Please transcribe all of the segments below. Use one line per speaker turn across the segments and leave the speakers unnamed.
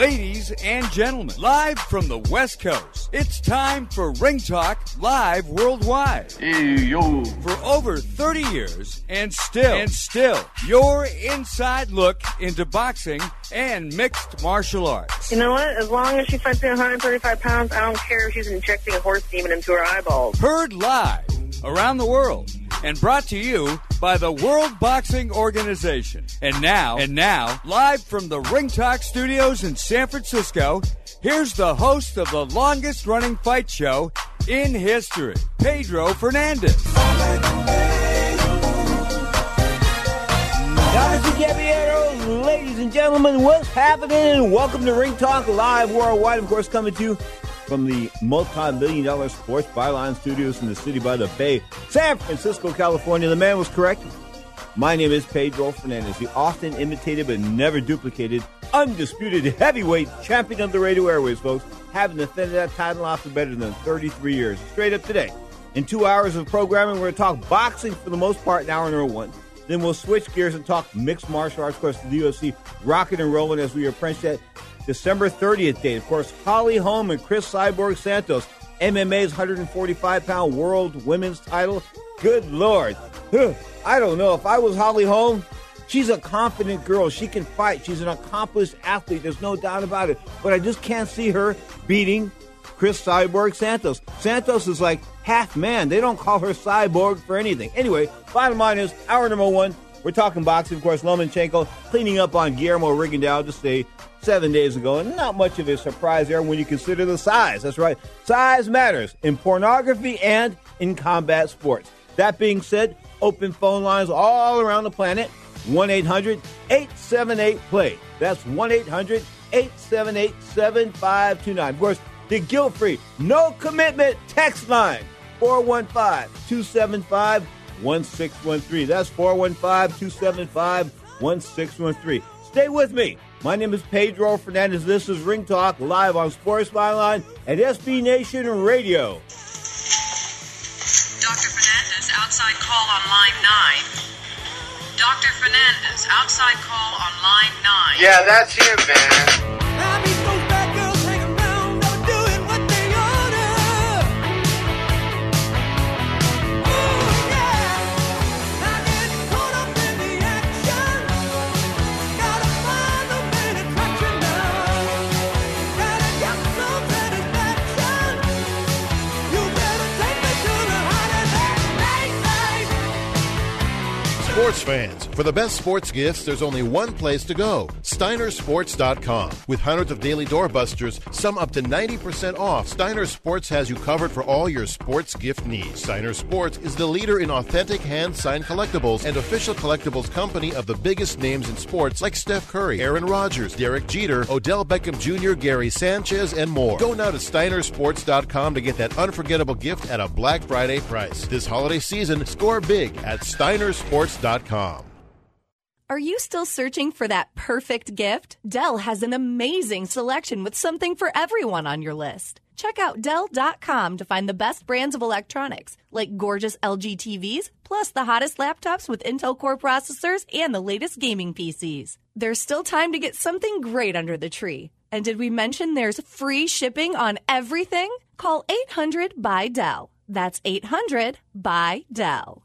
Ladies and gentlemen, live from the West Coast, it's time for Ring Talk Live Worldwide.
Hey, yo.
For over 30 years, and still, and still, your inside look into boxing and mixed martial arts.
You know what? As long as she fights me 135 pounds, I don't care if she's injecting a horse demon into her eyeballs.
Heard live around the world and brought to you by the World Boxing Organization. And now, and now, live from the Ring Talk Studios in San Francisco, here's the host of the longest running fight show in history, Pedro Fernandez.
Damas and caballeros, ladies and gentlemen, what's happening? And Welcome to Ring Talk Live Worldwide, of course, coming to you from the multi-million dollar sports byline studios in the city by the bay, San Francisco, California. The man was correct. My name is Pedro Fernandez, the often imitated but never duplicated, undisputed heavyweight champion of the radio airways, folks. Having defended that title off for better than 33 years. Straight up today. In two hours of programming, we're going to talk boxing for the most part in hour number one. Then we'll switch gears and talk mixed martial arts. Of course, to the UFC rocking and rolling as we approach that December 30th date. Of course, Holly Holm and Cris Cyborg Santos, MMA's 145 pound world women's title. Good Lord. I don't know. If I was Holly Holm, she's a confident girl. She can fight. She's an accomplished athlete. There's no doubt about it. But I just can't see her beating Cris Cyborg Santos. Santos is like half man. They don't call her Cyborg for anything. Anyway, bottom line is, hour number one, we're talking boxing. Of course, Lomachenko cleaning up on Guillermo Rigondeaux to stay seven days ago, and not much of a surprise there when you consider the size. That's right, size matters in pornography and in combat sports. That being said, open phone lines all around the planet 1 800 878 play. That's 1 800 878 7529. Of course, the guilt free, no commitment text line 415 275 1613. That's 415 275 1613. Stay with me. My name is Pedro Fernandez. This is Ring Talk live on Sports Byline and SB Nation Radio.
Dr. Fernandez, outside call on line 9. Dr. Fernandez, outside call on line 9.
Yeah, that's him, man.
Sports fans, for the best sports gifts, there's only one place to go SteinerSports.com. With hundreds of daily doorbusters, some up to 90% off, Steiner Sports has you covered for all your sports gift needs. Steiner Sports is the leader in authentic hand signed collectibles and official collectibles company of the biggest names in sports like Steph Curry, Aaron Rodgers, Derek Jeter, Odell Beckham Jr., Gary Sanchez, and more. Go now to SteinerSports.com to get that unforgettable gift at a Black Friday price. This holiday season, score big at SteinerSports.com.
Are you still searching for that perfect gift? Dell has an amazing selection with something for everyone on your list. Check out Dell.com to find the best brands of electronics, like gorgeous LG TVs, plus the hottest laptops with Intel Core processors and the latest gaming PCs. There's still time to get something great under the tree. And did we mention there's free shipping on everything? Call 800 by Dell. That's 800 by Dell.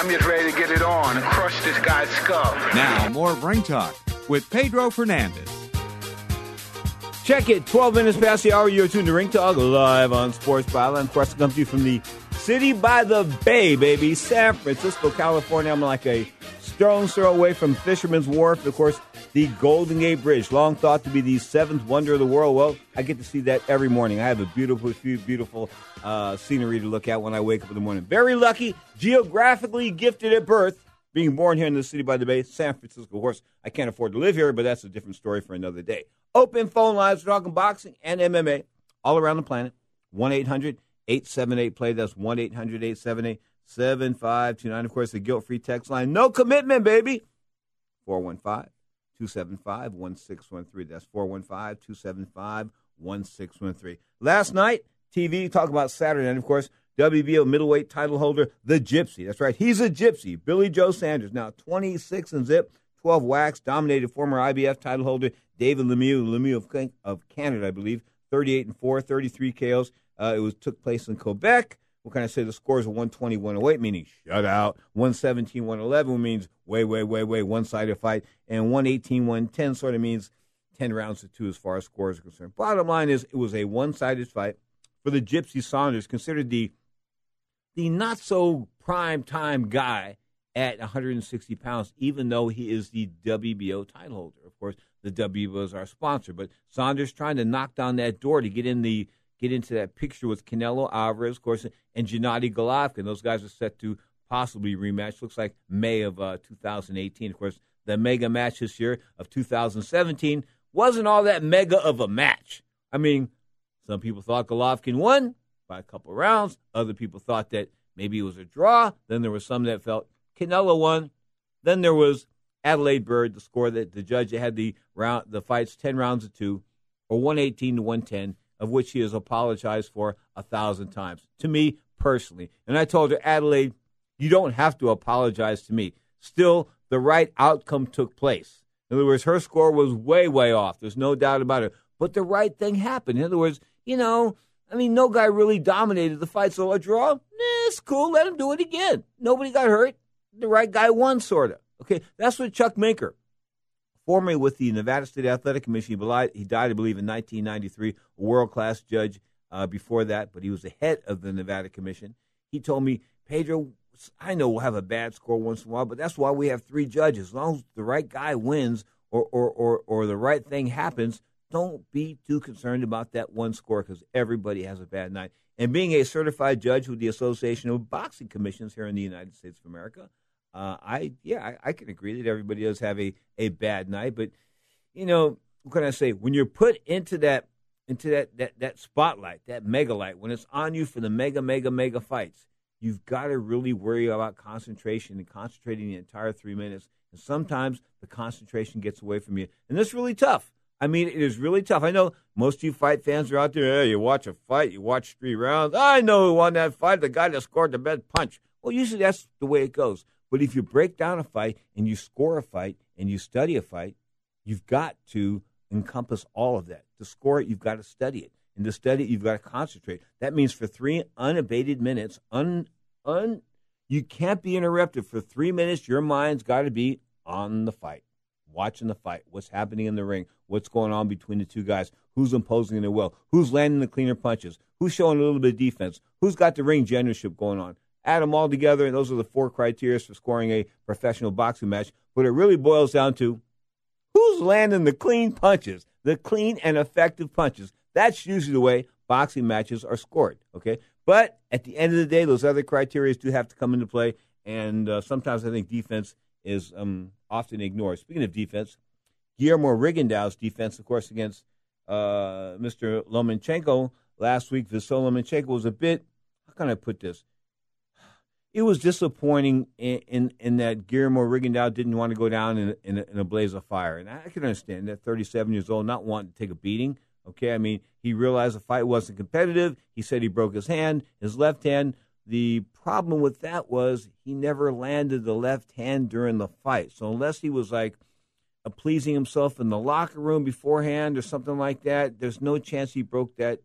I'm just ready to get it on and crush this guy's skull.
Now, more Ring Talk with Pedro Fernandez.
Check it. 12 minutes past the hour. You're tuned to Ring Talk live on Sports Byline. Of course, it comes to you from the city by the bay, baby. San Francisco, California. I'm like a stone's throw away from Fisherman's Wharf. Of course, the Golden Gate Bridge, long thought to be the seventh wonder of the world. Well, I get to see that every morning. I have a beautiful, beautiful uh, scenery to look at when I wake up in the morning. Very lucky, geographically gifted at birth, being born here in the city by the bay, San Francisco. Of course, I can't afford to live here, but that's a different story for another day. Open phone lines, we're talking boxing and MMA all around the planet. 1 800 878 play. That's 1 800 878 7529. Of course, the guilt free text line. No commitment, baby. 415 275 1613. That's 415 275 1613. Last night, TV, talk about Saturday night, of course, WBO middleweight title holder, the Gypsy. That's right, he's a Gypsy. Billy Joe Saunders, now 26 and zip, 12 wax, dominated former IBF title holder David Lemieux, Lemieux of, of Canada, I believe, 38 and 4, 33 KOs. Uh, it was took place in Quebec. What can I say? The scores are 120, 108, meaning shutout. 117, 111 means way, way, way, way one sided fight. And 118, 110 sort of means 10 rounds to two as far as scores are concerned. Bottom line is it was a one sided fight for the Gypsy Saunders, considered the the not so prime time guy at 160 pounds, even though he is the WBO title holder. Of course, the WBO is our sponsor, but Saunders trying to knock down that door to get in the get into that picture with Canelo Alvarez, of course, and Gennady Golovkin. Those guys are set to possibly rematch. Looks like May of uh, 2018. Of course, the mega match this year of 2017 wasn't all that mega of a match. I mean, some people thought Golovkin won by a couple rounds. Other people thought that maybe it was a draw. Then there was some that felt Canelo won. Then there was Adelaide Byrd, the score that the judge had the round the fights ten rounds to two, or one eighteen to one ten of which he has apologized for a thousand times to me personally. And I told her, Adelaide, you don't have to apologize to me. Still, the right outcome took place. In other words, her score was way, way off. There's no doubt about it. But the right thing happened. In other words, you know, I mean, no guy really dominated the fight. So a draw, eh, it's cool. Let him do it again. Nobody got hurt. The right guy won, sort of. Okay, that's what Chuck Minker formerly with the Nevada State Athletic Commission. He died, I believe, in 1993, a world class judge uh, before that, but he was the head of the Nevada Commission. He told me, Pedro, I know we'll have a bad score once in a while, but that's why we have three judges. As long as the right guy wins or, or, or, or the right thing happens, don't be too concerned about that one score because everybody has a bad night. And being a certified judge with the Association of Boxing Commissions here in the United States of America, uh, I yeah, I, I, can agree that everybody does have a, a bad night. But you know, what can I say? When you're put into that into that, that that spotlight, that mega light, when it's on you for the mega, mega, mega fights, you've got to really worry about concentration and concentrating the entire three minutes. And sometimes the concentration gets away from you, and that's really tough. I mean, it is really tough. I know most of you fight fans are out there. Hey, you watch a fight, you watch three rounds. I know who won that fight, the guy that scored the best punch. Well, usually that's the way it goes. But if you break down a fight and you score a fight and you study a fight, you've got to encompass all of that. To score it, you've got to study it. And to study it, you've got to concentrate. That means for three unabated minutes, un, un, you can't be interrupted. For three minutes, your mind's got to be on the fight, watching the fight, what's happening in the ring, what's going on between the two guys, who's imposing their will, who's landing the cleaner punches, who's showing a little bit of defense, who's got the ring generalship going on. Add them all together, and those are the four criteria for scoring a professional boxing match. But it really boils down to who's landing the clean punches, the clean and effective punches. That's usually the way boxing matches are scored. Okay, but at the end of the day, those other criteria do have to come into play, and uh, sometimes I think defense is um, often ignored. Speaking of defense, Guillermo Rigondeaux's defense, of course, against uh, Mr. Lomachenko last week, Vasyl Lomachenko was a bit. How can I put this? It was disappointing in, in, in, that Guillermo Rigondeaux didn't want to go down in, in, a, in a blaze of fire. And I can understand that 37 years old, not wanting to take a beating. Okay, I mean, he realized the fight wasn't competitive. He said he broke his hand, his left hand. The problem with that was he never landed the left hand during the fight. So unless he was like pleasing himself in the locker room beforehand or something like that, there's no chance he broke that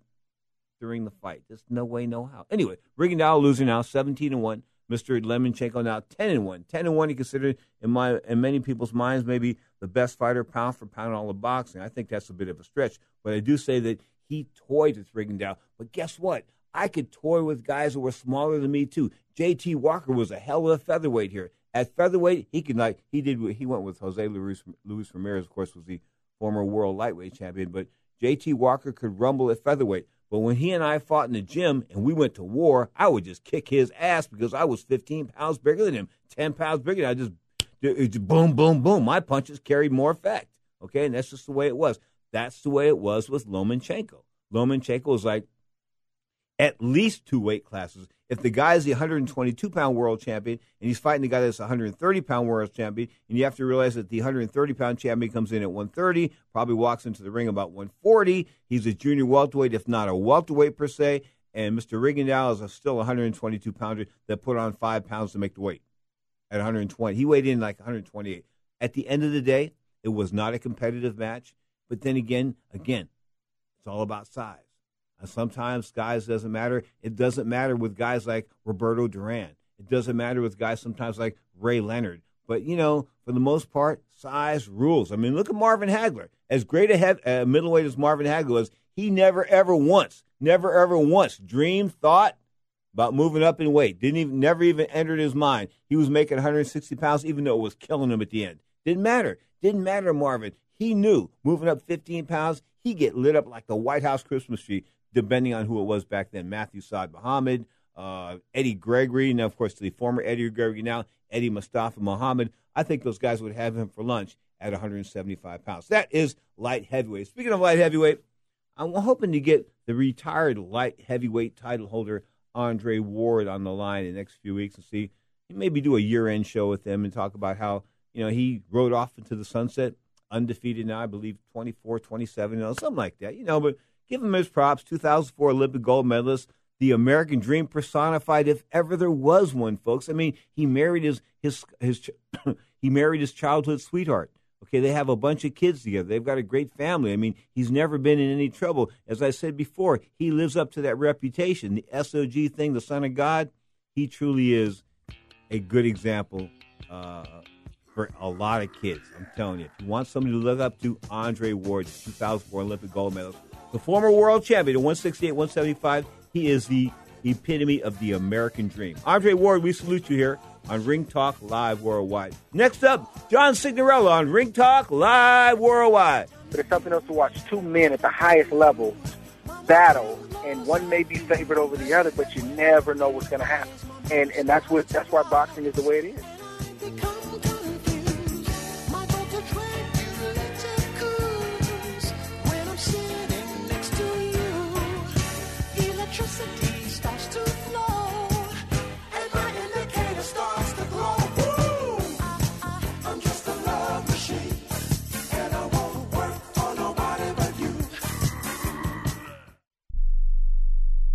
during the fight. There's no way, no how. Anyway, Rigondeaux losing now, 17 and one. Mr. Lomachenko now 10 and 1. 10 and 1 he considered in my in many people's minds maybe the best fighter pound for pound in all of boxing. I think that's a bit of a stretch, but I do say that he toyed with Rigondeaux. But guess what? I could toy with guys who were smaller than me too. JT Walker was a hell of a featherweight here. At featherweight, he could like he did he went with Jose Luis, Luis Ramirez, of course, was the former world lightweight champion, but JT Walker could rumble at featherweight. But when he and I fought in the gym and we went to war, I would just kick his ass because I was 15 pounds bigger than him, 10 pounds bigger. Than I just, just boom, boom, boom. My punches carried more effect. Okay, and that's just the way it was. That's the way it was with Lomachenko. Lomachenko was like at least two weight classes if the guy is the 122 pound world champion and he's fighting the guy that's 130 pound world champion, and you have to realize that the 130 pound champion comes in at 130, probably walks into the ring about 140. He's a junior welterweight, if not a welterweight per se. And Mr. Rigondeaux is a still 122 pounder that put on five pounds to make the weight at 120. He weighed in like 128. At the end of the day, it was not a competitive match. But then again, again, it's all about size. Sometimes guys doesn't matter. It doesn't matter with guys like Roberto Duran. It doesn't matter with guys sometimes like Ray Leonard. But you know, for the most part, size rules. I mean, look at Marvin Hagler. As great a head, uh, middleweight as Marvin Hagler was, he never ever once, never ever once dreamed, thought about moving up in weight. Didn't even, never even entered his mind. He was making 160 pounds, even though it was killing him at the end. Didn't matter. Didn't matter, Marvin. He knew moving up 15 pounds, he get lit up like the White House Christmas tree depending on who it was back then. Matthew Saad Muhammad, uh, Eddie Gregory, now of course the former Eddie Gregory, now Eddie Mustafa Muhammad. I think those guys would have him for lunch at 175 pounds. That is light heavyweight. Speaking of light heavyweight, I'm hoping to get the retired light heavyweight title holder Andre Ward on the line in the next few weeks and see maybe do a year-end show with him and talk about how you know he rode off into the sunset undefeated now, I believe 24, 27, you know, something like that. You know, but Give him his props. 2004 Olympic gold medalist, the American dream personified, if ever there was one, folks. I mean, he married his his his he married his childhood sweetheart. Okay, they have a bunch of kids together. They've got a great family. I mean, he's never been in any trouble. As I said before, he lives up to that reputation. The SOG thing, the Son of God, he truly is a good example uh, for a lot of kids. I'm telling you. If you want somebody to look up to, Andre Ward, 2004 Olympic gold medalist the former world champion at 168, 175. He is the epitome of the American dream. Andre Ward, we salute you here on Ring Talk Live Worldwide. Next up, John Signorella on Ring Talk Live Worldwide.
but it's something else to watch two men at the highest level battle, and one may be favored over the other, but you never know what's going to happen. And and that's what that's why boxing is the way it is.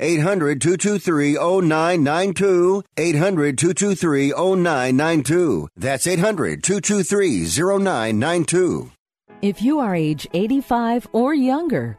800 223 0992. 800 223 0992. That's 800 223 0992.
If you are age 85 or younger,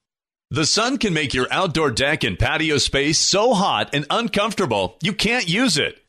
The sun can make your outdoor deck and patio space so hot and uncomfortable you can't use it.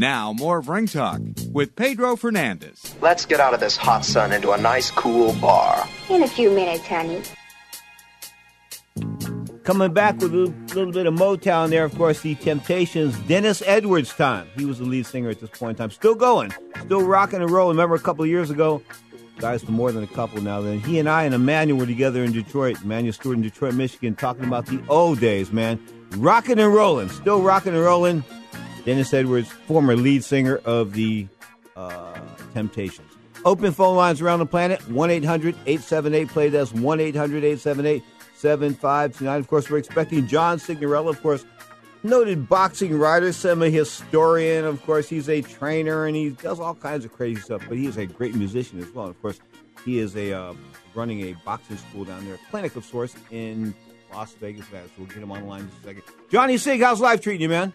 Now, more of Ring Talk with Pedro Fernandez.
Let's get out of this hot sun into a nice cool bar.
In a few minutes, honey.
Coming back with a little, little bit of Motown there, of course, the Temptations, Dennis Edwards time. He was the lead singer at this point in time. Still going, still rocking and rolling. Remember a couple of years ago, guys, for more than a couple now, then he and I and Emanuel were together in Detroit, Emanuel Steward in Detroit, Michigan, talking about the old days, man. Rocking and rolling, still rocking and rolling. Dennis Edwards, former lead singer of the uh, Temptations. Open phone lines around the planet 1 800 878 play. That's 1 800 878 7529. Of course, we're expecting John Signorella, of course, noted boxing writer, semi historian. Of course, he's a trainer and he does all kinds of crazy stuff, but he is a great musician as well. Of course, he is a uh, running a boxing school down there, a clinic of sorts in Las Vegas, Nevada. So we'll get him on the line in just a second. Johnny Sig, how's life treating you, man?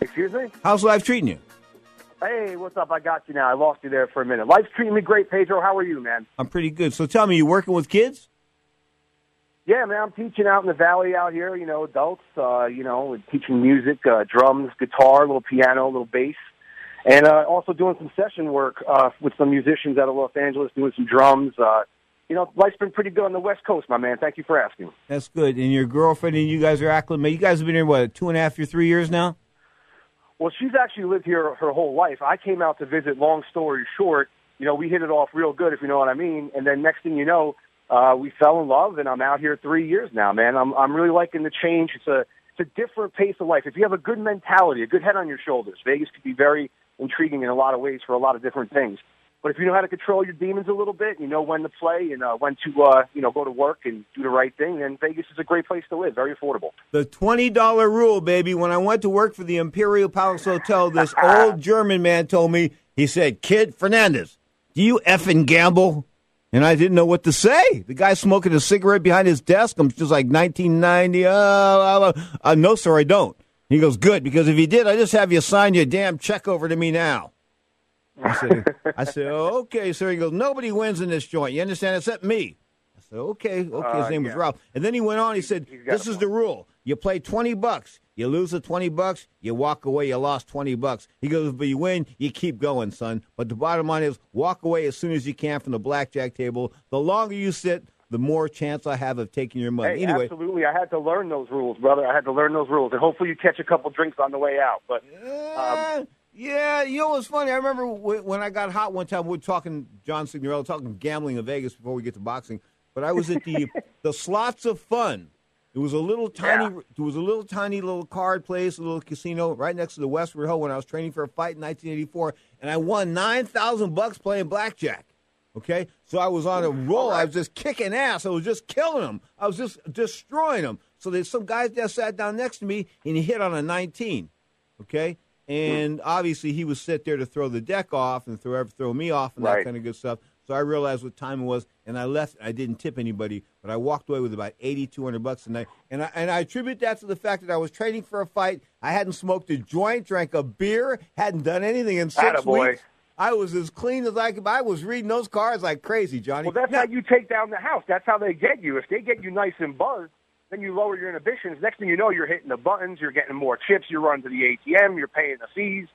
Excuse me?
How's life treating you?
Hey, what's up? I got you now. I lost you there for a minute. Life's treating me great, Pedro. How are you, man?
I'm pretty good. So tell me, you working with kids?
Yeah, man. I'm teaching out in the valley out here. You know, adults. Uh, you know, teaching music, uh, drums, guitar, a little piano, a little bass, and uh, also doing some session work uh, with some musicians out of Los Angeles, doing some drums. Uh, you know, life's been pretty good on the West Coast, my man. Thank you for asking.
That's good. And your girlfriend and you guys are acclimated. You guys have been here what two and a half or three years now.
Well, she's actually lived here her whole life. I came out to visit. Long story short, you know, we hit it off real good, if you know what I mean. And then next thing you know, uh, we fell in love, and I'm out here three years now, man. I'm I'm really liking the change. It's a it's a different pace of life. If you have a good mentality, a good head on your shoulders, Vegas could be very intriguing in a lot of ways for a lot of different things. But if you know how to control your demons a little bit, you know when to play and uh, when to uh, you know go to work and do the right thing, then Vegas is a great place to live. Very affordable.
The twenty dollar rule, baby. When I went to work for the Imperial Palace Hotel, this old German man told me. He said, "Kid Fernandez, do you effing gamble?" And I didn't know what to say. The guy smoking a cigarette behind his desk. I'm just like 1990. Uh, uh, uh, no, sir, I don't. He goes, good, because if you did, I just have you sign your damn check over to me now. I said, I said, okay, sir. He goes, nobody wins in this joint. You understand? Except me. I said, okay, okay. His
Uh,
name was. Ralph. And then he went on. He said, this is the rule. You play 20 bucks. You lose the 20 bucks. You walk away. You lost 20 bucks. He goes, but you win. You keep going, son. But the bottom line is walk away as soon as you can from the blackjack table. The longer you sit, the more chance I have of taking your money.
Hey,
anyway,
absolutely. I had to learn those rules, brother. I had to learn those rules, and hopefully you catch a couple drinks on the way out. But um,
Yeah, you know what's funny? I remember when I got hot one time. We were talking John Signorella, talking gambling in Vegas before we get to boxing. But I was at the the Slots of Fun. It was a little tiny. It was a little tiny little card place, a little casino right next to the Westward Ho when I was training for a fight in 1984, and I won nine thousand bucks playing blackjack. Okay, so I was on a roll. I was just kicking ass. I was just killing them. I was just destroying them. So there's some guys that sat down next to me, and he hit on a 19. Okay, Hmm. and obviously he was sit there to throw the deck off and throw throw me off and that kind of good stuff. So I realized what time it was, and I left. I didn't tip anybody, but I walked away with about eighty two hundred bucks a night. And I and I attribute that to the fact that I was training for a fight. I hadn't smoked a joint, drank a beer, hadn't done anything in six
Attaboy.
weeks. I was as clean as I could. I was reading those cards like crazy, Johnny.
well, that's how you take down the house. That's how they get you. If they get you nice and buzzed, then you lower your inhibitions. Next thing you know, you're hitting the buttons. You're getting more chips. You're running to the ATM. You're paying the fees.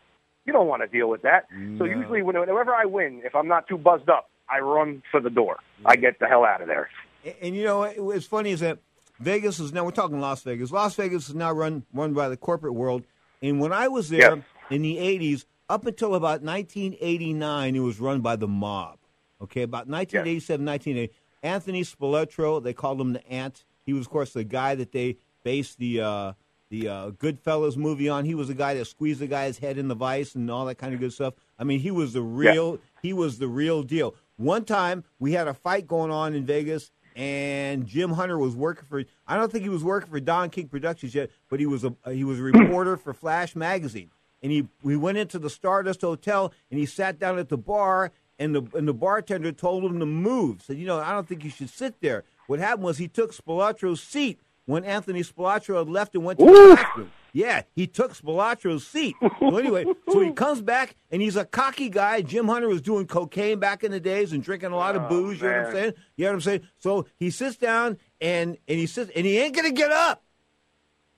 You don't want to deal with that. So usually, whenever I win, if I'm not too buzzed up, I run for the door. I get the hell out of there.
And, and you know, it- what's funny is that Vegas is now. We're talking Las Vegas. Las Vegas is now run run by the corporate world. And when I was there
Yes.
in the '80s, up until about 1989, it was run by the mob. Okay, about 1987, 1980. Anthony Spilotro, they called him the Ant. He was, of course, the guy that they based the uh, the uh, Goodfellas movie on. He was the guy that squeezed the guy's head in the vice and all that kind of good stuff. I mean, he was the real. He was the real deal. One time we had a fight going on in Vegas, and Jim Hunter was working for. I don't think he was working for Don King Productions yet, but he was a he was a reporter for Flash magazine. And he we went into the Stardust Hotel, and he sat down at the bar, and the and the bartender told him to move. Said, you know, I don't think you should sit there. What happened was he took Spilotro's seat when Anthony Spilotro had left and went to the bathroom. Yeah, he took Spilotro's seat. So anyway, so he comes back and he's a cocky guy. Jim Hunter was doing cocaine back in the days and drinking a lot of oh, booze. You know what I'm saying? You know what I'm saying? So he sits down and and he sits and he ain't gonna get up.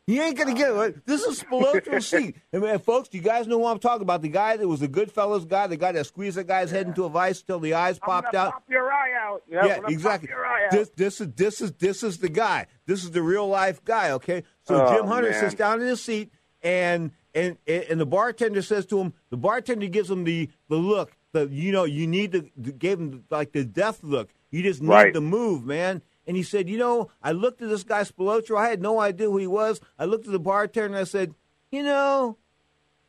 He ain't gonna get it. This is Spilotro's seat. And man, folks, do you guys know what I'm talking about? The guy that was a Goodfellas guy, the guy that squeezed the guy's head into a vice till the eyes popped out.
Pop your eye out.
Yeah,
I'm
exactly.
Pop your eye out.
This this is this is this is the guy. This is the real life guy. Okay, so
Oh,
Jim Hunter
man.
sits down in his seat, and and and the bartender says to him, the bartender gives him the the look, the you know you need to gave him like the death look. You just need
Right.
to move, man. And he said, you know, I looked at this guy Spilotro. I had no idea who he was. I looked at the bartender and I said, you know,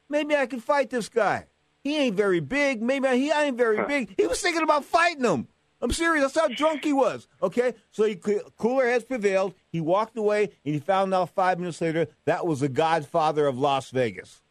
maybe I could fight this guy. He ain't very big. Maybe he ain't very big. He was thinking about fighting him. I'm serious. That's how drunk he was. Okay, so he cooler heads prevailed. He walked away, and he found out five minutes later that was the Godfather of Las Vegas.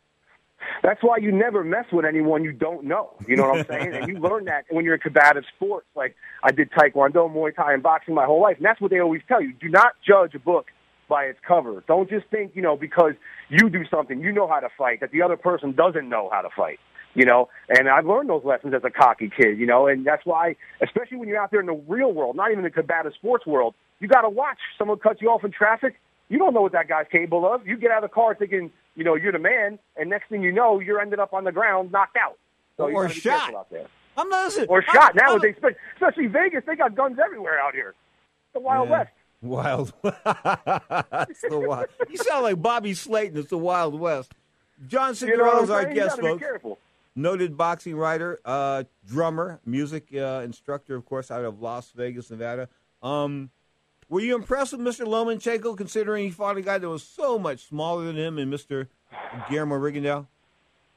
That's why you never mess with anyone you don't know. You know what I'm saying? and you learn that when you're in combative sports. Like I did Taekwondo, Muay Thai, and boxing my whole life. And that's what they always tell you. Do not judge a book by its cover. Don't just think, you know, because you do something, you know how to fight, that the other person doesn't know how to fight. You know, and I've learned those lessons as a cocky kid, you know, and that's why, especially when you're out there in the real world, not even the combative sports world, you got to watch. Someone cut you off in traffic, You don't know what that guy's capable of. You get out of the car thinking, you know, you're the man, and next thing you know, you're ended up on the ground, knocked out. So
Or shot.
out there.
I'm not listening.
Or
I'm-
shot. Now,
I'm-
they, especially Vegas, they got guns everywhere out here. The Wild
Yeah.
West.
Wild. That's the wild. You sound like Bobby Slayton. It's the Wild West. John
You know what
Segura
I'm
is our guest, folks.
careful.
Noted boxing writer, uh, drummer, music uh, instructor, of course, out of Las Vegas, Nevada. Um, were you impressed with Mr. Lomachenko, considering he fought a guy that was so much smaller than him, and Mr. Guillermo Rigondeaux?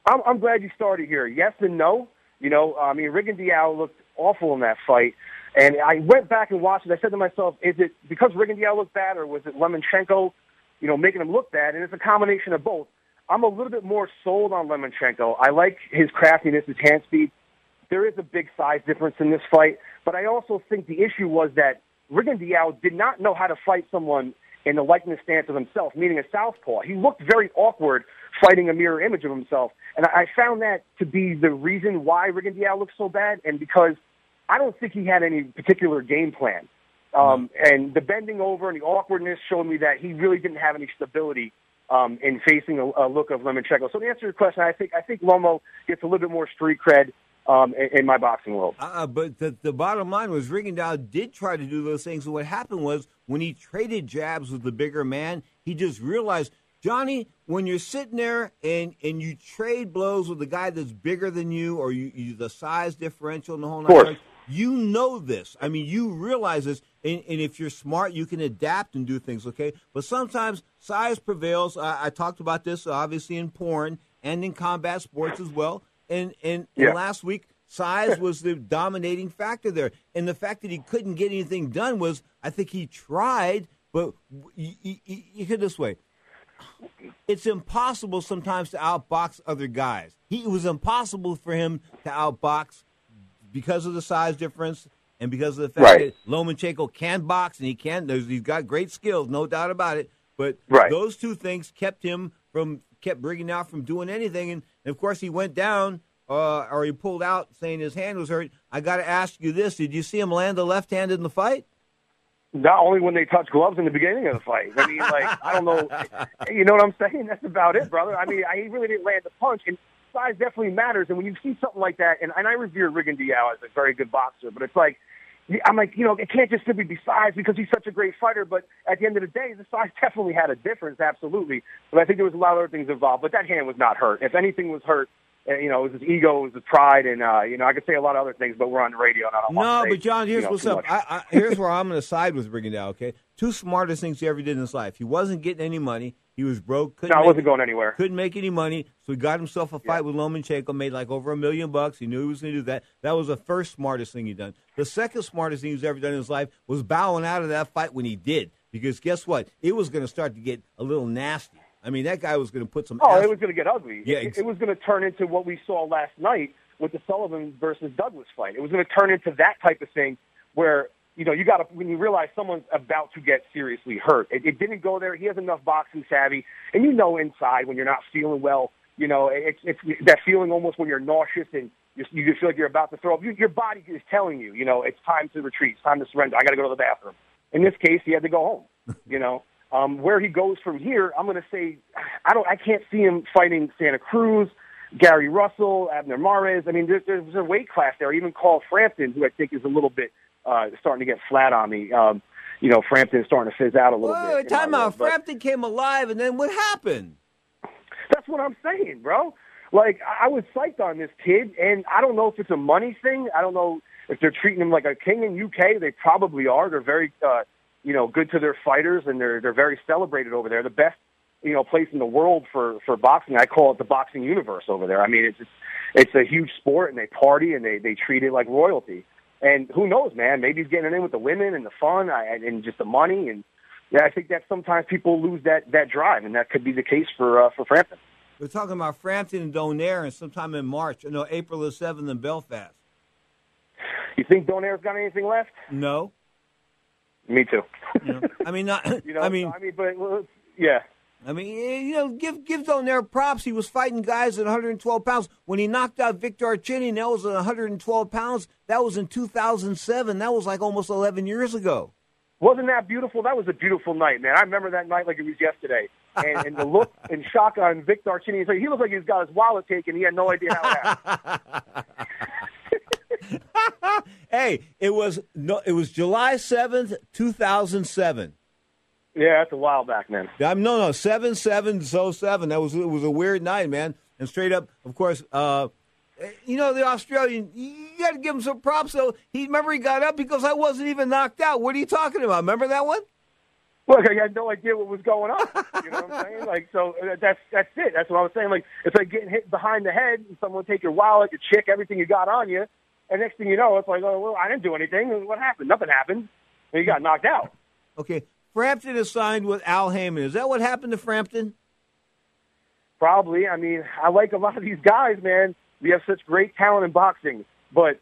I'm, I'm glad you started here. Yes and no. You know, I mean, Rigondeaux looked awful in that fight, and I went back and watched it. I said to myself, is it because Rigondeaux looked bad, or was it Lomachenko, you know, making him look bad? And it's a combination of both. I'm a little bit more sold on Lomachenko. I like his craftiness, his hand speed. There is a big size difference in this fight, but I also think the issue was that Rigondeaux did not know how to fight someone in the likeness stance of himself, meaning a southpaw. He looked very awkward fighting a mirror image of himself, and I found that to be the reason why Rigondeaux looked so bad, and because I don't think he had any particular game plan. Um, and the bending over and the awkwardness showed me that he really didn't have any stability um, in facing a, a look of Lomachenko. So to answer your question, I think I think Lomo gets a little bit more street cred um, in, in my boxing world.
Uh, but the, the bottom line was Rigondeaux did try to do those things. And what happened was when he traded jabs with the bigger man, he just realized, Johnny, when you're sitting there and, and you trade blows with a guy that's bigger than you or you, you the size differential and the whole nine you know this. I mean, you realize this. And, and if you're smart, you can adapt and do things, okay? But sometimes size prevails. I, I talked about this, obviously, in porn and in combat sports as well. And, and, and last week, size was the dominating factor there. And the fact that he couldn't get anything done was, I think he tried, but you, you, you hear this way. It's impossible sometimes to outbox other guys. He, it was impossible for him to outbox because of the size difference and because of the fact
Right.
that Lomachenko can box and he can. He's got great skills, no doubt about it. But
Right.
those two things kept him from kept bringing out from doing anything. And, of course, he went down uh, or he pulled out saying his hand was hurt. I got to ask you this: Did you see him land the left handed in the fight?
Not only when they touch gloves in the beginning of the fight. I mean, like I don't know, you know what I'm saying? That's about it, brother. I mean, I, he really didn't land the punch, and size definitely matters. And when you see something like that, and, and I revere Rigondeaux as a very good boxer, but it's like. I'm like, you know, it can't just simply be size because he's such a great fighter. But at the end of the day, the size definitely had a difference, absolutely. But I think there was a lot of other things involved. But that hand was not hurt. If anything was hurt, uh, you know, it was his ego, it was his pride, and uh, you know, I could say a lot of other things, but we're on the radio, and I don't
No,
say,
but John, here's
you know,
what's up. I, I, here's where I'm going to side with Rigondeaux. Okay, two smartest things he ever did in his life. He wasn't getting any money. He was broke. Couldn't
No, I wasn't going anywhere.
Couldn't make any money, so he got himself a fight with Lomachenko. Made like over a million bucks. He knew he was going to do that. That was the first smartest thing he done. The second smartest thing he's ever done in his life was bowing out of that fight when he did. Because guess what? It was going to start to get a little nasty. I mean, that guy was going to put some.
Oh,
ass-
it was going to get ugly.
Yeah,
it, it was going to turn into what we saw last night with the Sullivan versus Douglas fight. It was going to turn into that type of thing where you know you got to when you realize someone's about to get seriously hurt. It, it didn't go there. He has enough boxing savvy, and you know inside when you're not feeling well. You know, it's it's that feeling almost when you're nauseous and you, you just feel like you're about to throw up. You, your body is telling you, you know, it's time to retreat. It's time to surrender. I got to go to the bathroom. In this case, he had to go home. You know, um, where he goes from here, I'm going to say, I don't, I can't see him fighting Santa Cruz, Gary Russell, Abner Mares. I mean, there's, there's a weight class there. Even Carl Frampton, who I think is a little bit uh, starting to get flat on me. Um, you know, Frampton's starting to fizz out a little
Whoa,
bit.
time out.
but-
Frampton came alive, and then what happened?
That's what I'm saying, bro. Like I was psyched on this kid, and I don't know if it's a money thing. I don't know if they're treating him like a king in UK. They probably are. They're very, uh, you know, good to their fighters, and they're they're very celebrated over there. The best, you know, place in the world for for boxing. I call it the boxing universe over there. I mean, it's it's, it's a huge sport, and they party and they they treat it like royalty. And who knows, man? Maybe he's getting it in with the women and the fun and and just the money. And yeah, I think that sometimes people lose that that drive, and that could be the case for uh, for Frampton.
We're talking about Frampton and Donaire, and sometime in March, no, April the seventh in Belfast.
You think Donaire's got anything left?
No,
Me too.
I mean, not.
You know,
I mean,
I mean, but yeah.
I mean, eh, you know, give give Donaire props. He was fighting guys at 112 pounds. When he knocked out Vic Darchinyan, that was at 112 pounds. That was in 2007. That was like almost 11 years ago.
Wasn't that beautiful? That was a beautiful night, man. I remember that night like it was yesterday. And, and the look and shock on Victor face. He looked like he's got his wallet taken. He had no idea how it happened.
hey, it was no, it was July seventh, two thousand seven.
Yeah, that's a while back, man.
I'm no no seven seven so seven. That was it was a weird night, man. And straight up, of course, uh, you know the Australian. You got to give him some props. though. he remember he got up because I wasn't even knocked out. What are you talking about? Remember that one?
Look, I had no idea what was going on. You know what I'm saying? Like, so uh, that's that's it. That's what I was saying. Like, it's like getting hit behind the head, and someone take your wallet, your chick, everything you got on you, and next thing you know, it's like, oh well, I didn't do anything. What happened? Nothing happened. And you got knocked out.
Okay, Frampton is signed with Al Haymon. Is that what happened to Frampton?
Probably. I mean, I like a lot of these guys, man. We have such great talent in boxing, but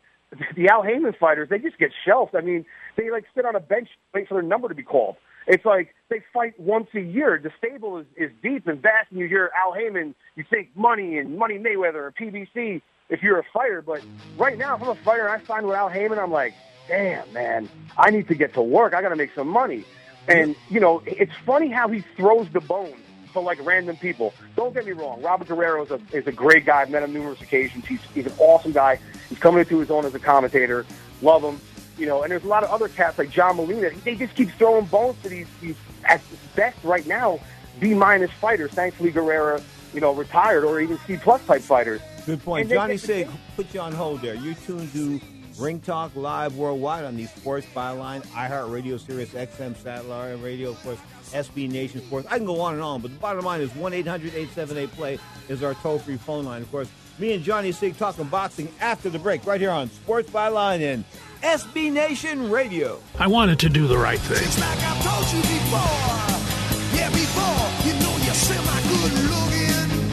the Al Haymon fighters, they just get shelved. I mean, they like sit on a bench, wait for their number to be called. It's like they fight once a year. The stable is, is deep and vast, and you hear Al Haymon, you think money and Money Mayweather or PBC if you're a fighter. But right now, if I'm a fighter and I sign with Al Haymon, I'm like, damn, man, I need to get to work. I got to make some money. And, you know, it's funny how he throws the bones for like random people. Don't get me wrong. Robert Guerrero is a, is a great guy. I've met him numerous occasions. He's, he's an awesome guy. He's coming into his own as a commentator. Love him. You know, and there's a lot of other cats like John Molina. They just keep throwing bones to these, these at best right now, B minus fighters. Thankfully, Guerrero, you know, retired or even C plus type fighters.
Good point.
And
Johnny Sig, put you on hold there. You're tuned to Ring Talk Live worldwide on the Sports Byline, iHeartRadio, Sirius XM, Satellite Radio, of course, SB Nation Sports. I can go on and on, but the bottom line is 1 800 878 Play is our toll free phone line. Of course, me and Johnny Sig talking boxing after the break, right here on Sports Byline and SB Nation Radio.
I wanted to do the right thing.
Like I told you before, yeah, before, you know you're semi good looking.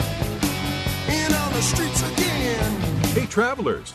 In on the streets again.
Hey, travelers,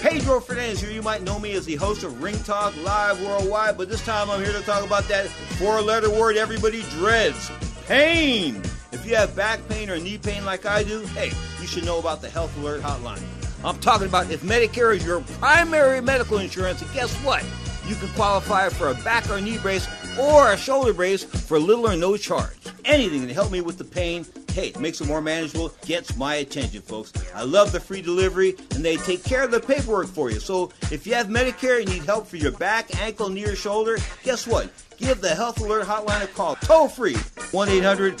Pedro Fernandez here. You might know me as the host of Ring Talk Live Worldwide, but this time I'm here to talk about that four letter word everybody dreads pain. If you have back pain or knee pain like I do, hey, you should know about the Health Alert Hotline. I'm talking about if Medicare is your primary medical insurance, and guess what? You can qualify for a back or knee brace or a shoulder brace for little or no charge. Anything to help me with the pain, hey, makes it more manageable, gets my attention, folks. I love the free delivery, and they take care of the paperwork for you. So if you have Medicare and need help for your back, ankle, knee, or shoulder, guess what? Give the Health Alert Hotline a call, toll free, 1 800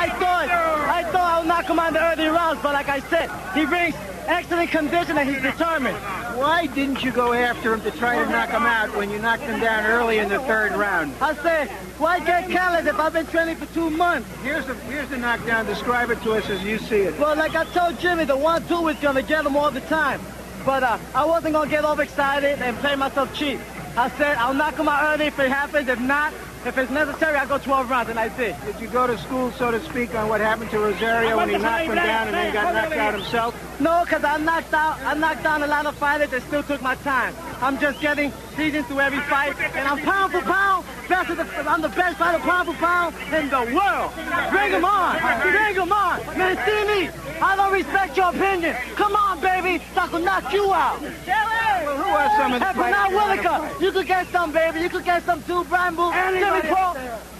I thought I thought I would knock him on the early rounds, but like I said, he brings excellent condition and he's determined.
Why didn't you go after him to try to knock him out when you knocked him down early in the third round?
I said, why get careless if I've been training for two months?
Here's the here's the knockdown. Describe it to us as you see it.
Well, like I told Jimmy, the one-two was gonna get him all the time, but uh, I wasn't gonna get overexcited and play myself cheap. I said I'll knock him out early if it happens. If not, if it's necessary, I'll go 12 rounds, and I did.
Did you go to school, so to speak, on what happened to Rosario when he knocked him down and then got knocked out himself?
No, because I knocked out, I knocked down a lot of fighters that still took my time. I'm just getting seasoned through every fight, and I'm pound for pound, best of the, I'm the best fighter pound for pound in the world. Bring him on, bring him on. Mancini, I don't respect your opinion. Come on, baby, I can knock you out.
Well, who are some of the
Hey, Bernard Williker, you could get some, baby. You could get some too, Brian Boo, Jimmy Paul,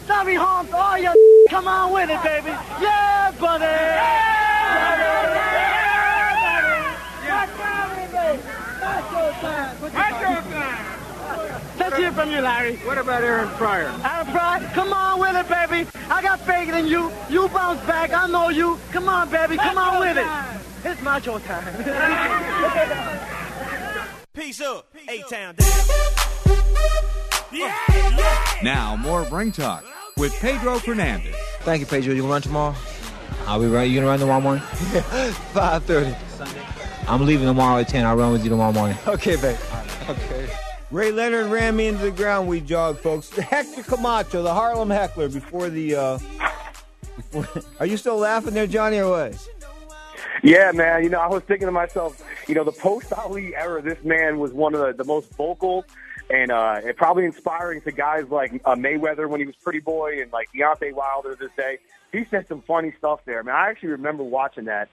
Tommy Holmes, all your come on with it, baby. Yeah, buddy. Let's hear from you, Larry.
What about Aaron Pryor?
Aaron Pryor, come on with it, baby. I got faith in you. You bounce back. I know you. Come on, baby. Come on with it. It's macho time.
Peace up, A-Town.
Now, more Ring Talk with Pedro Fernandez.
Thank you, Pedro. You gonna run tomorrow? I'll be right. You gonna run tomorrow morning? Five thirty. Sunday. I'm leaving tomorrow at ten. I'll run with you tomorrow morning. Okay, babe. Okay.
Ray Leonard ran me into the ground. We jogged, folks. Hector Camacho, the Harlem heckler, before the. Uh, before, are you still laughing there, Johnny, or what?
Yeah, man. You know, I was thinking to myself, you know, the post Ali era, this man was one of the, the most vocal and uh, and probably inspiring to guys like uh, Mayweather when he was Pretty Boy and like Deontay Wilder this day. He said some funny stuff there, man. I actually remember watching that,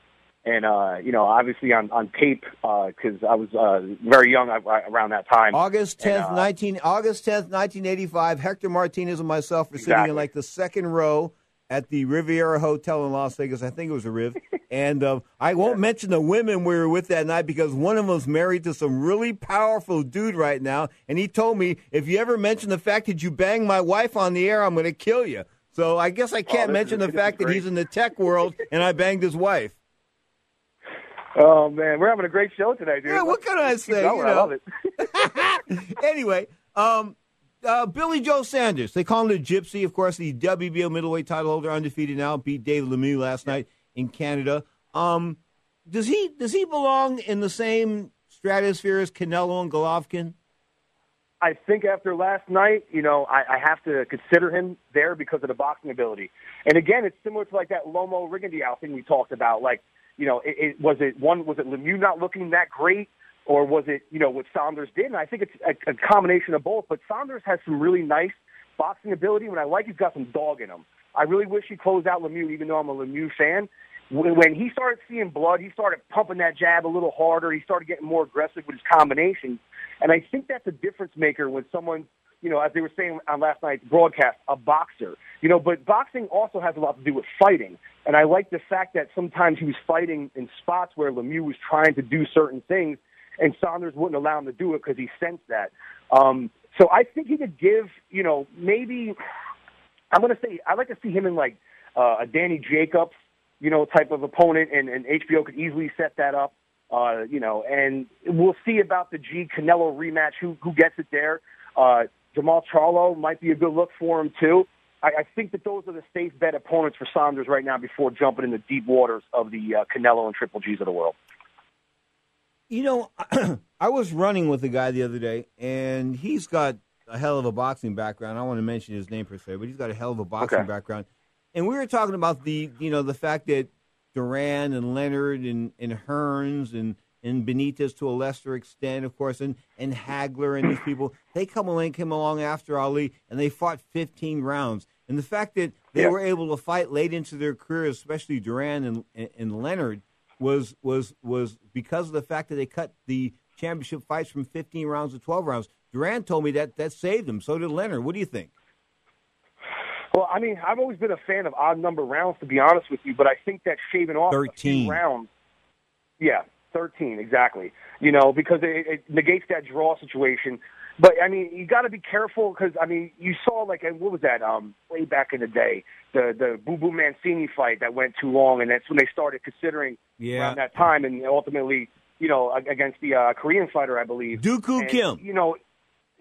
and uh, you know, obviously on on tape because I was uh, very young uh, around that time.
August tenth,
uh,
nineteen August tenth, nineteen eighty five. Hector Martinez and myself were sitting in like the second row at the Riviera Hotel in Las Vegas. I think it was a Riv. and uh, I won't mention the women we were with that night because one of them's married to some really powerful dude right now, and he told me if you ever mention the fact that you banged my wife on the air, I'm going to kill you. So I guess I can't
this
mention
is-
the fact that he's in the tech world and I banged his wife.
Oh man, we're having a great show today, dude.
Yeah, what can I say? You
I
know.
love it.
anyway, um, uh, Billy Joe Saunders. They call him the Gypsy. Of course, the WBO middleweight title holder, undefeated now, beat David Lemieux last night in Canada. Um, does he does he belong in the same stratosphere as Canelo and Golovkin?
I think after last night, you know, I, I have to consider him there because of the boxing ability. And again, it's similar to like that Lomo Rigondeaux thing we talked about. Like, you know, it, it was it one was it Lemieux not looking that great, or was it you know what Saunders did? And I think it's a, a combination of both. But Saunders has some really nice boxing ability. When I like, he's got some dog in him. I really wish he closed out Lemieux, even though I'm a Lemieux fan. When when he started seeing blood, he started pumping that jab a little harder. He started getting more aggressive with his combinations. And I think that's a difference maker when someone, you know, as they were saying on last night's broadcast, a boxer. You know, but boxing also has a lot to do with fighting. And I like the fact that sometimes he was fighting in spots where Lemieux was trying to do certain things, and Saunders wouldn't allow him to do it because he sensed that. Um, so I think he could give, you know, maybe I'm going to say I'd like to see him in like uh, a Danny Jacobs, you know, type of opponent, and, and HBO could easily set that up. Uh, you know, and we'll see about the G Canelo rematch. Who who gets it there? Uh, Jermall Charlo might be a good look for him too. I, I think that those are the safe bet opponents for Saunders right now before jumping in the deep waters of the uh, Canelo and Triple G's of the world.
You know, I was running with a guy the other day, and he's got a hell of a boxing background. I don't want to mention his name per se, but he's got a hell of a boxing
Okay.
background. And we were talking about the, you know, the fact that Duran and Leonard and, and Hearns and, and Benitez to a lesser extent, of course, and, and Hagler and these people, they come along, came along after Ali, and they fought 15 rounds. And the fact that they
Yeah.
were able to fight late into their careers, especially Duran and, and, and Leonard, was was was because of the fact that they cut the championship fights from 15 rounds to 12 rounds. Duran told me that that saved him. So did Leonard. What do you think?
Well, I mean, I've always been a fan of odd number rounds, to be honest with you, but I think that shaving off a
13.
few rounds, yeah, thirteen exactly. You know, because it, it negates that draw situation. But I mean, you got to be careful because I mean, you saw like what was that? Um, way back in the day, the the Boom Boom Mancini fight that went too long, and that's when they started considering
Yeah.
around that time, and ultimately, you know, against the uh, Korean fighter, I believe,
Duk Koo
And,
Kim.
You know,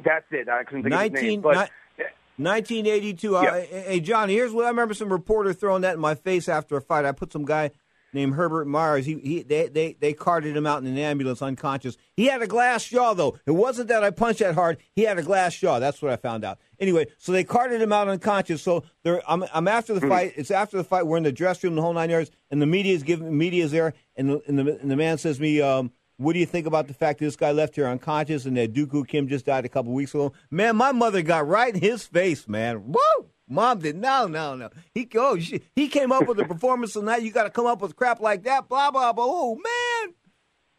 that's it. I couldn't think of his name, but.
ni- 1982. Uh, hey, John, here's what I remember some reporter throwing that in my face after a fight. I put some guy named Herbert Myers. He, he they, they, they carted him out in an ambulance unconscious. He had a glass jaw, though. It wasn't that I punched that hard. He had a glass jaw. That's what I found out. Anyway, so they carted him out unconscious. So there, I'm, I'm after the fight. It's after the fight. We're in the dress room, the whole nine yards, and the media is giving media's there, and the, and the, and the man says to me, um, what do you think about the fact that this guy left here unconscious and that Duk Koo Kim just died a couple weeks ago? Man, my mother got right in his face, man. Woo! Mom did no, no, no. He oh, she, he came up with a performance tonight. You got to come up with crap like that. Blah blah blah. Oh man,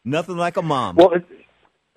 nothing like a mom.
Well,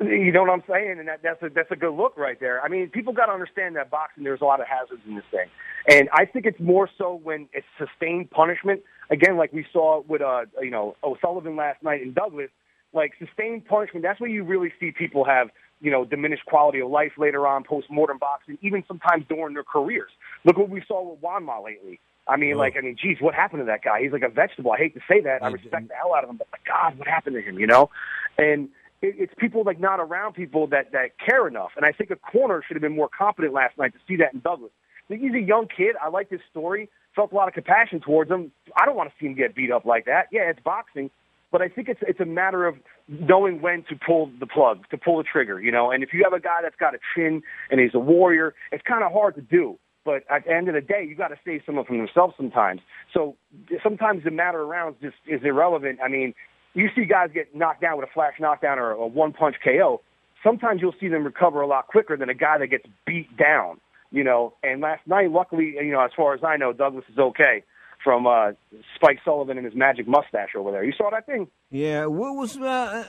you know what I'm saying, and that, that's a that's a good look right there. I mean, people got to understand that boxing there's a lot of hazards in this thing, and I think it's more so when it's sustained punishment. Again, like we saw with uh you know O'Sullivan last night in Douglas, like sustained punishment. That's where you really see people have you know diminished quality of life later on post mortem boxing, even sometimes during their careers. Look what we saw with Wanma lately. I mean, like, I mean, geez, what happened to that guy? He's like a vegetable. I hate to say that. I respect the hell out of him, but my God, what happened to him? You know, and it, it's people like not around people that that care enough. And I think a corner should have been more competent last night to see that in Douglas. He's a young kid. I like his story. Felt a lot of compassion towards him. I don't want to see him get beat up like that. Yeah, it's boxing, but I think it's it's a matter of knowing when to pull the plug, to pull the trigger. You know, and if you have a guy that's got a chin and he's a warrior, it's kind of hard to do. But at the end of the day, you got to save someone from themselves sometimes. So sometimes the matter of rounds just is irrelevant. I mean, you see guys get knocked down with a flash knockdown or a one punch KO. Sometimes you'll see them recover a lot quicker than a guy that gets beat down. You know, and last night, luckily, you know, as far as I know, Douglas is okay from uh, Spike Sullivan and his magic mustache over there. You saw that thing?
Yeah, what was? Uh,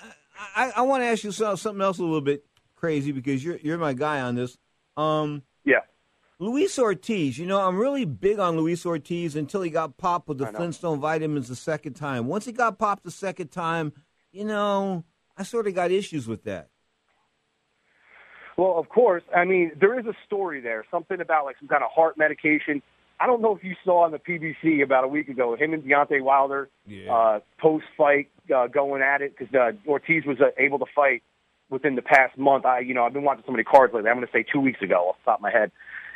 I I want to ask you something else a little bit crazy because you're you're my guy on this. Um,
yeah,
Luis Ortiz. You know, I'm really big on Luis Ortiz until he got popped with the Flintstone vitamins the second time. Once he got popped the second time, you know, I sort of got issues with that.
Well, of course. I mean, there is a story there, something about like some kind of heart medication. I don't know if you saw on the PBC about a week ago him and Deontay Wilder uh, post fight uh, going at it because uh, Ortiz was uh, able to fight within the past month. I, you know, I've been watching so many cards lately. I'm going to say two weeks ago off the top of my head.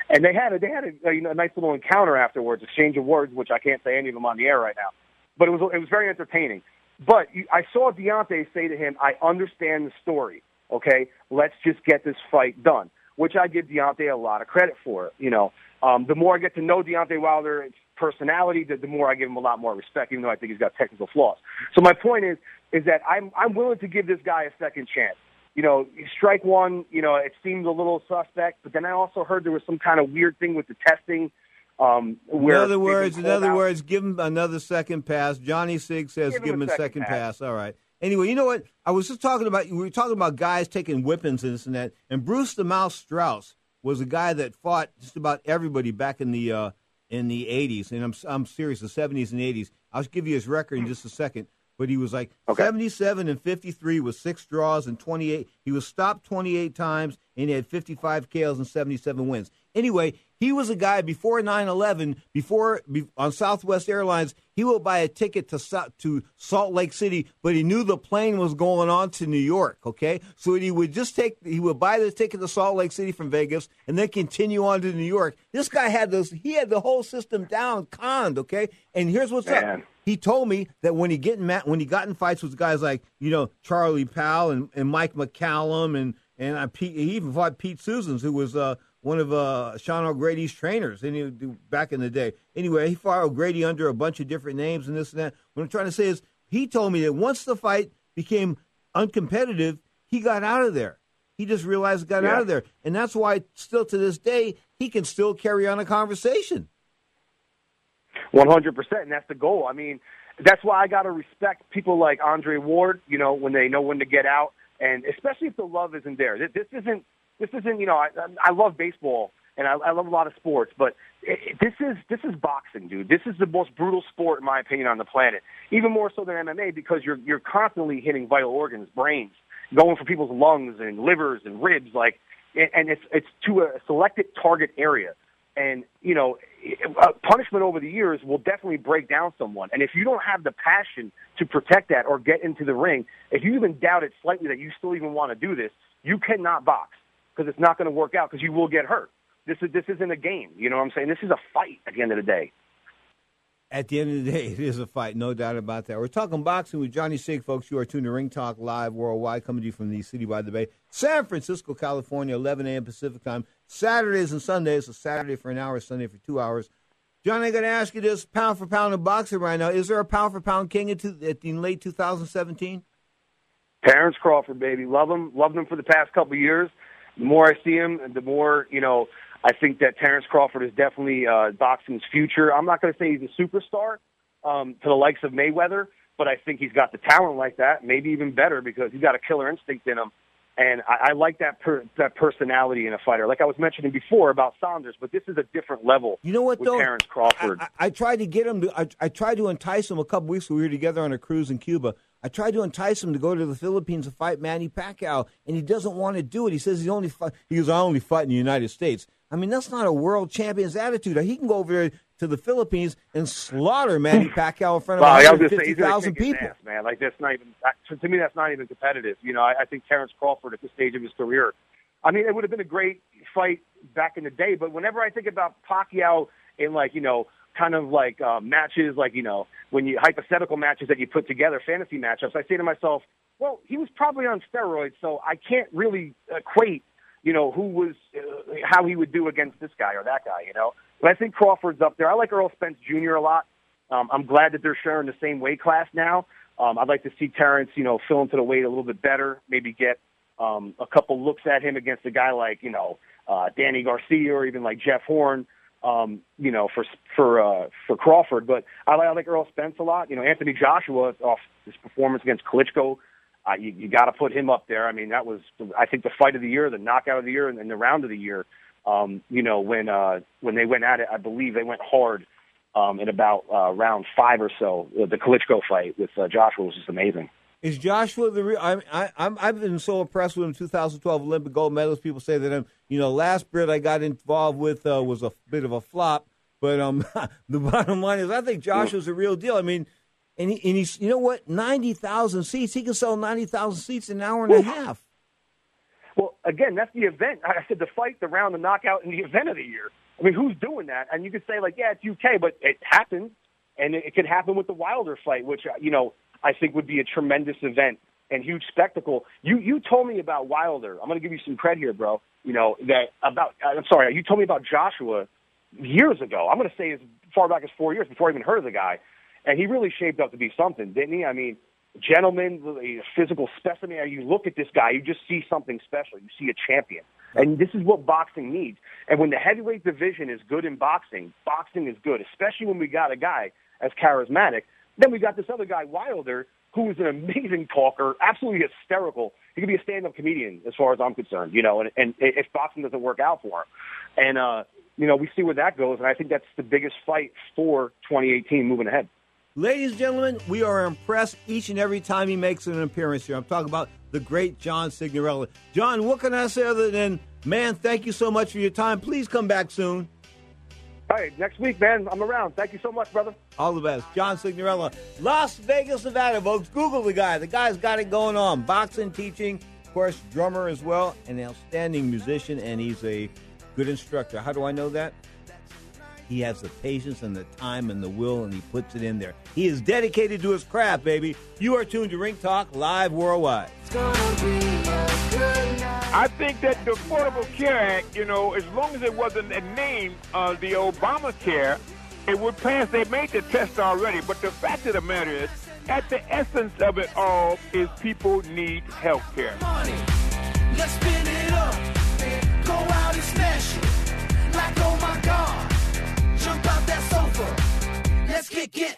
And they had a they had a, you know, a nice little encounter afterwards, exchange of words, which I can't say any of them on the air right now. But it was it was very entertaining. But you, I saw Deontay say to him, "I understand the story. Okay, let's just get this fight done." Which I give Deontay a lot of credit for. You know, um, the more I get to know Deontay Wilder's personality, the, the more I give him a lot more respect, even though I think he's got technical flaws. So my point is, is that I'm I'm willing to give this guy a second chance. You know, strike one, you know, it seemed a little suspect, but then I also heard there was some kind of weird thing with the testing. Um, where
in other words, in other
out.
words, give him another second pass. Johnny Sig says
Give him
give him
a
a
second
second
pass.
pass. All right. Anyway, you know what? I was just talking about we were talking about guys taking whippings and this and that. And Bruce the Mouse Strauss was a guy that fought just about everybody back in the uh, in the eighties. And I'm I'm serious, the seventies and eighties. I'll give you his record in just a second. But he was like 77 and 53 with six draws and 28. He was stopped 28 times and he had 55 KOs and 77 wins. Anyway, he was a guy before 9/11, before be, on Southwest Airlines, he would buy a ticket to to Salt Lake City, but he knew the plane was going on to New York. Okay, so he would just take he would buy the ticket to Salt Lake City from Vegas and then continue on to New York. This guy had those he had the whole system down conned. Okay, and here's what's up. He told me that when he get in when he got in fights with guys like you know Charlie Powell and, and Mike McCallum and and uh, Pete, he even fought Pete Susans, who was uh, one of uh, Sean O'Grady's trainers and he, back in the day. Anyway, he fought O'Grady under a bunch of different names and this and that. What I'm trying to say is, he told me that once the fight became uncompetitive, he got out of there. He just realized he got
Yeah.
out of there, and that's why still to this day he can still carry on a conversation.
One hundred percent, and that's the goal. I mean, that's why I got to respect people like Andre Ward. You know, when they know when to get out, and especially if the love isn't there. This isn't. This isn't. You know, I, I love baseball, and I, I love a lot of sports, but it, it- this is this is boxing, dude. This is the most brutal sport, in my opinion, on the planet. Even more so than MMA because you're you're constantly hitting vital organs, brains, going for people's lungs and livers and ribs, like, and it's it's to a selected target area. And you know, punishment over the years will definitely break down someone. And if you don't have the passion to protect that or get into the ring, if you even doubt it slightly that you still even want to do this, you cannot box because it's not going to work out because you will get hurt. This is this isn't a game. You know what I'm saying? This is a fight at the end of the day.
At the end of the day, it is a fight, no doubt about that. We're talking boxing with Johnny Sig, folks. You are tuned to Ring Talk Live worldwide, coming to you from the city by the bay, San Francisco, California, 11 a.m. Pacific time. Saturdays and Sundays, so Saturday for an hour, Sunday for two hours. Johnny, I got to ask you this: pound for pound of boxing right now, is there a pound for pound king in, late 2017?
Terrence Crawford, baby, love him, loved him for the past couple years. The more I see him, the more you know. I think that Terrence Crawford is definitely uh, boxing's future. I'm not going to say he's a superstar um, to the likes of Mayweather, but I think he's got the talent like that, maybe even better because he's got a killer instinct in him. And I, I like that per, that personality in a fighter, like I was mentioning before about Saunders. But this is a different level.
You know what,
with
though?
Terrence Crawford.
I, I tried to get him to. I, I tried to entice him a couple weeks. ago. We were together on a cruise in Cuba. I tried to entice him to go to the Philippines to fight Manny Pacquiao, and he doesn't want to do it. He says he's only fight, he goes, I only fight in the United States. I mean, that's not a world champion's attitude. He can go over there to the Philippines and slaughter Manny Pacquiao in front of
Well, I was gonna say, he's gonna
150,000 people.
ass, man. Like that's not even to me. That's not even competitive. You know, I, I think Terrence Crawford at this stage of his career. I mean, it would have been a great fight back in the day. But whenever I think about Pacquiao in like you know, kind of like uh, matches, like you know, when you hypothetical matches that you put together, fantasy matchups, I say to myself, well, he was probably on steroids, so I can't really equate you know, who was, uh, how he would do against this guy or that guy, you know. But I think Crawford's up there. I like Errol Spence Jr. a lot. Um, I'm glad that they're sharing the same weight class now. Um, I'd like to see Terrence, you know, fill into the weight a little bit better, maybe get um, a couple looks at him against a guy like, you know, uh, Danny Garcia or even like Jeff Horn, um, you know, for for uh, for Crawford. But I like, I like Errol Spence a lot. You know, Anthony Joshua off his performance against Klitschko uh, you, you got to put him up there. I mean, that was, I think, the fight of the year, the knockout of the year, and, and the round of the year. Um, you know, when uh, when they went at it, I believe they went hard um, in about uh, round five or so. Uh, The Klitschko fight with uh, Joshua was just amazing.
Is Joshua the real? I, I, I'm I've been so impressed with him. 2012 Olympic gold medalist. People say that um, you know, last bid I got involved with uh, was a bit of a flop. But um, the bottom line is, I think Joshua's a real deal. I mean, and he, and he's you know what, ninety thousand seats. He can sell ninety thousand seats in an hour and a half.
Well, again, that's the event. I said the fight, the round, the knockout, and the event of the year. I mean, who's doing that? And you could say like, yeah, it's UK, but it happens, and it, it could happen with the Wilder fight, which uh, you know I think would be a tremendous event and huge spectacle. You you told me about Wilder. I'm going to give you some cred here, bro. You know that about. I'm sorry, you told me about Joshua years ago. I'm going to say as far back as four years before I even heard of the guy, and he really shaped up to be something, didn't he? I mean, gentleman, a physical specimen. You look at this guy, you just see something special. You see a champion. And this is what boxing needs. And when the heavyweight division is good in boxing, boxing is good, especially when we got a guy as charismatic. Then we got this other guy, Wilder, who is an amazing talker, absolutely hysterical. He could be a stand-up comedian, as far as I'm concerned. You know, and, and if boxing doesn't work out for him, and uh, you know, we see where that goes. And I think that's the biggest fight for 2018 moving ahead.
Ladies and gentlemen, we are impressed each and every time he makes an appearance here. I'm talking about the great John Signorella. John, what can I say other than, man, thank you so much for your time. Please come back soon.
All right, next week, man, I'm around. Thank you so much, brother.
All the best. John Signorella, Las Vegas, Nevada, folks. Google the guy. The guy's got it going on. Boxing, teaching, of course, drummer as well, an outstanding musician, and he's a good instructor. How do I know that? He has the patience and the time and the will, and he puts it in there. He is dedicated to his craft, baby. You are tuned to Ring Talk live worldwide.
I think that the Affordable Care Act, you know, as long as it wasn't a name of the Obamacare, it would pass. They made the test already, but the fact of the matter is, at the essence of it all, is people need health care.
Let's spin it up. Go out and smash it. Like, oh my God. Jump out that sofa. Let's kick it.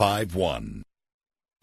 800-552-6851.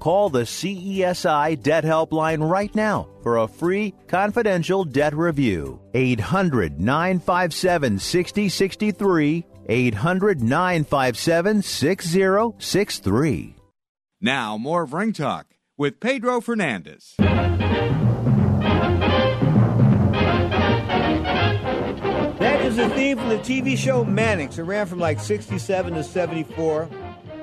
Call the CESI Debt Helpline right now for a free confidential debt review. 800 957 6063. 800 957 6063.
Now, more of Ring Talk with Pedro Fernandez.
That is the theme from the TV show Mannix. It ran from like 67 to 74.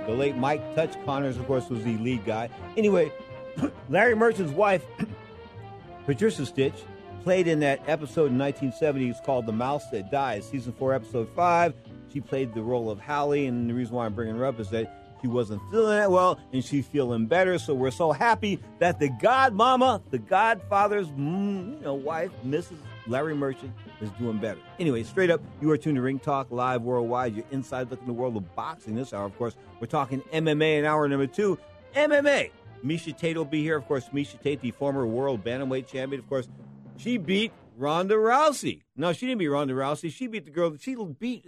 The late Mike Touch Connors, of course, was the lead guy. Anyway, Larry Merchant's wife, Patricia Stich, played in that episode in 1970s called The Mouse That Dies, season 4, episode 5. She played the role of Hallie, and the reason why I'm bringing her up is that she wasn't feeling that well, and she's feeling better. So we're so happy that the godmama, the godfather's mm, you know, wife, Mrs. Larry Merchant, is doing better. Anyway, straight up, you are tuned to Ring Talk Live Worldwide. Your inside look in the world of boxing this hour. Of course, we're talking MMA in hour number two. MMA. Miesha Tate will be here. Of course, Miesha Tate, the former world bantamweight champion. Of course, she beat Ronda Rousey. No, she didn't beat Ronda Rousey. She beat the girl that she beat.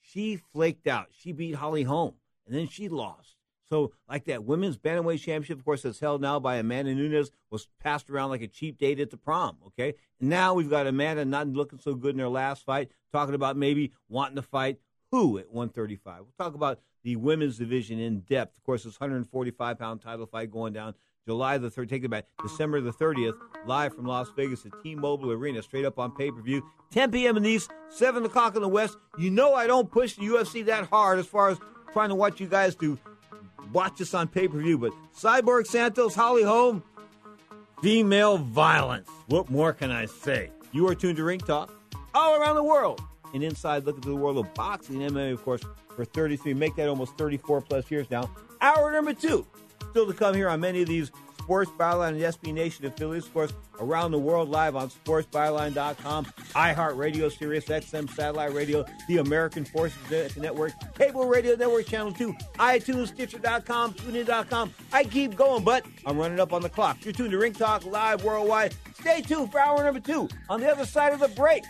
She flaked out. She beat Holly Holm, and then she lost. So, like that women's bantamweight championship, of course, that's held now by Amanda Nunes, was passed around like a cheap date at the prom. Okay, now we've got Amanda not looking so good in her last fight, talking about maybe wanting to fight who at 135. We'll talk about the women's division in depth. Of course, this 145 pound title fight going down July the 3rd. Take it back, December the 30th, live from Las Vegas at T-Mobile Arena, straight up on pay per view. 10 p.m. in the East, 7 o'clock in the West. You know I don't push the UFC that hard as far as trying to watch you guys do watch us on pay per view. But Cyborg Santos, Holly Holm, female violence. What more can I say? You are tuned to Ring Talk all around the world. An inside look into the world of boxing and MMA, of course, for 33. Make that almost 34 plus years now. Hour number two. Still to come here on many of these Sports Byline and SB Nation affiliates, of course, around the world live on sportsbyline.com, iHeartRadio, Sirius XM Satellite Radio, the American Forces Network, Cable Radio Network Channel 2, iTunes, Stitcher.com, TuneIn.com. I keep going, but I'm running up on the clock. You're tuned to Ring Talk Live Worldwide. Stay tuned for hour number two. On the other side of the break,